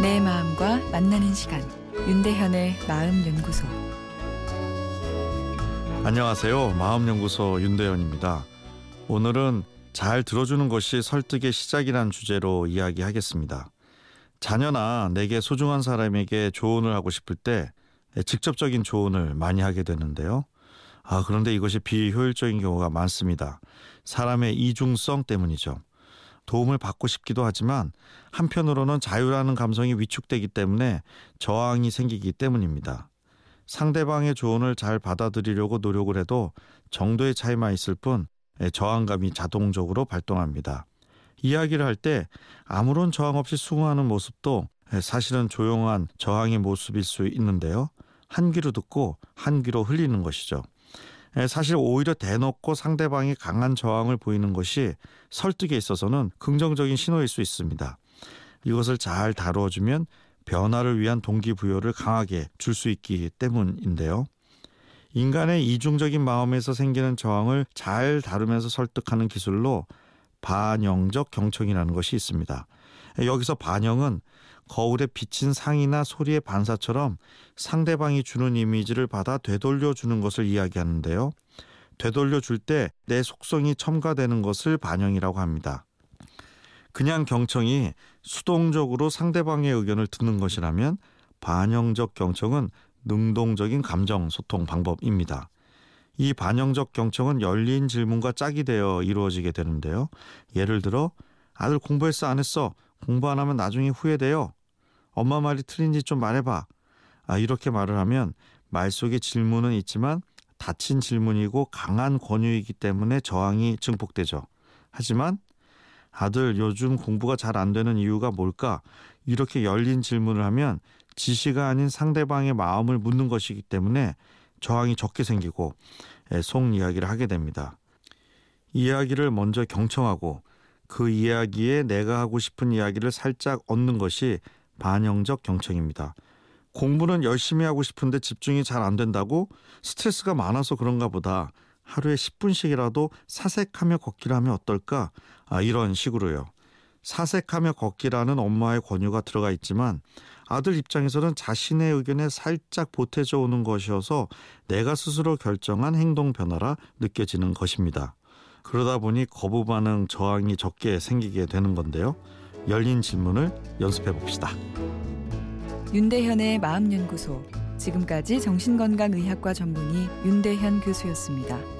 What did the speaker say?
내 마음과 만나는 시간 윤대현의 마음 연구소 안녕하세요. 마음 연구소 윤대현입니다. 오늘은 잘 들어주는 것이 설득의 시작이란 주제로 이야기하겠습니다. 자녀나 내게 소중한 사람에게 조언을 하고 싶을 때 직접적인 조언을 많이 하게 되는데요. 아, 그런데 이것이 비효율적인 경우가 많습니다. 사람의 이중성 때문이죠. 도움을 받고 싶기도 하지만 한편으로는 자유라는 감성이 위축되기 때문에 저항이 생기기 때문입니다. 상대방의 조언을 잘 받아들이려고 노력을 해도 정도의 차이만 있을 뿐 저항감이 자동적으로 발동합니다. 이야기를 할 때 아무런 저항 없이 수긍하는 모습도 사실은 조용한 저항의 모습일 수 있는데요. 한 귀로 듣고 한 귀로 흘리는 것이죠. 사실 오히려 대놓고 상대방이 강한 저항을 보이는 것이 설득에 있어서는 긍정적인 신호일 수 있습니다. 이것을 잘 다루어주면 변화를 위한 동기부여를 강하게 줄 수 있기 때문인데요. 인간의 이중적인 마음에서 생기는 저항을 잘 다루면서 설득하는 기술로 반영적 경청이라는 것이 있습니다. 여기서 반영은 거울에 비친 상이나 소리의 반사처럼 상대방이 주는 이미지를 받아 되돌려 주는 것을 이야기하는데요. 되돌려 줄 때 내 속성이 첨가되는 것을 반영이라고 합니다. 그냥 경청이 수동적으로 상대방의 의견을 듣는 것이라면 반영적 경청은 능동적인 감정 소통 방법입니다. 이 반영적 경청은 열린 질문과 짝이 되어 이루어지게 되는데요. 예를 들어 아들 공부했어 안 했어? 공부 안 하면 나중에 후회돼요. 엄마 말이 틀린지 좀 말해봐. 아, 이렇게 말을 하면 말 속에 질문은 있지만 닫힌 질문이고 강한 권유이기 때문에 저항이 증폭되죠. 하지만 아들 요즘 공부가 잘 안 되는 이유가 뭘까? 이렇게 열린 질문을 하면 지시가 아닌 상대방의 마음을 묻는 것이기 때문에 저항이 적게 생기고 속 이야기를 하게 됩니다. 이야기를 먼저 경청하고 그 이야기에 내가 하고 싶은 이야기를 살짝 얻는 것이 반영적 경청입니다. 공부는 열심히 하고 싶은데 집중이 잘 안 된다고 스트레스가 많아서 그런가 보다. 하루에 10분씩이라도 사색하며 걷기를 하면 어떨까? 아, 이런 식으로요. 사색하며 걷기라는 엄마의 권유가 들어가 있지만 아들 입장에서는 자신의 의견에 살짝 보태져 오는 것이어서 내가 스스로 결정한 행동 변화라 느껴지는 것입니다. 그러다 보니 거부 반응 저항이 적게 생기게 되는 건데요. 열린 질문을 연습해 봅시다. 윤대현의 마음연구소 지금까지 정신건강의학과 전문의 윤대현 교수였습니다.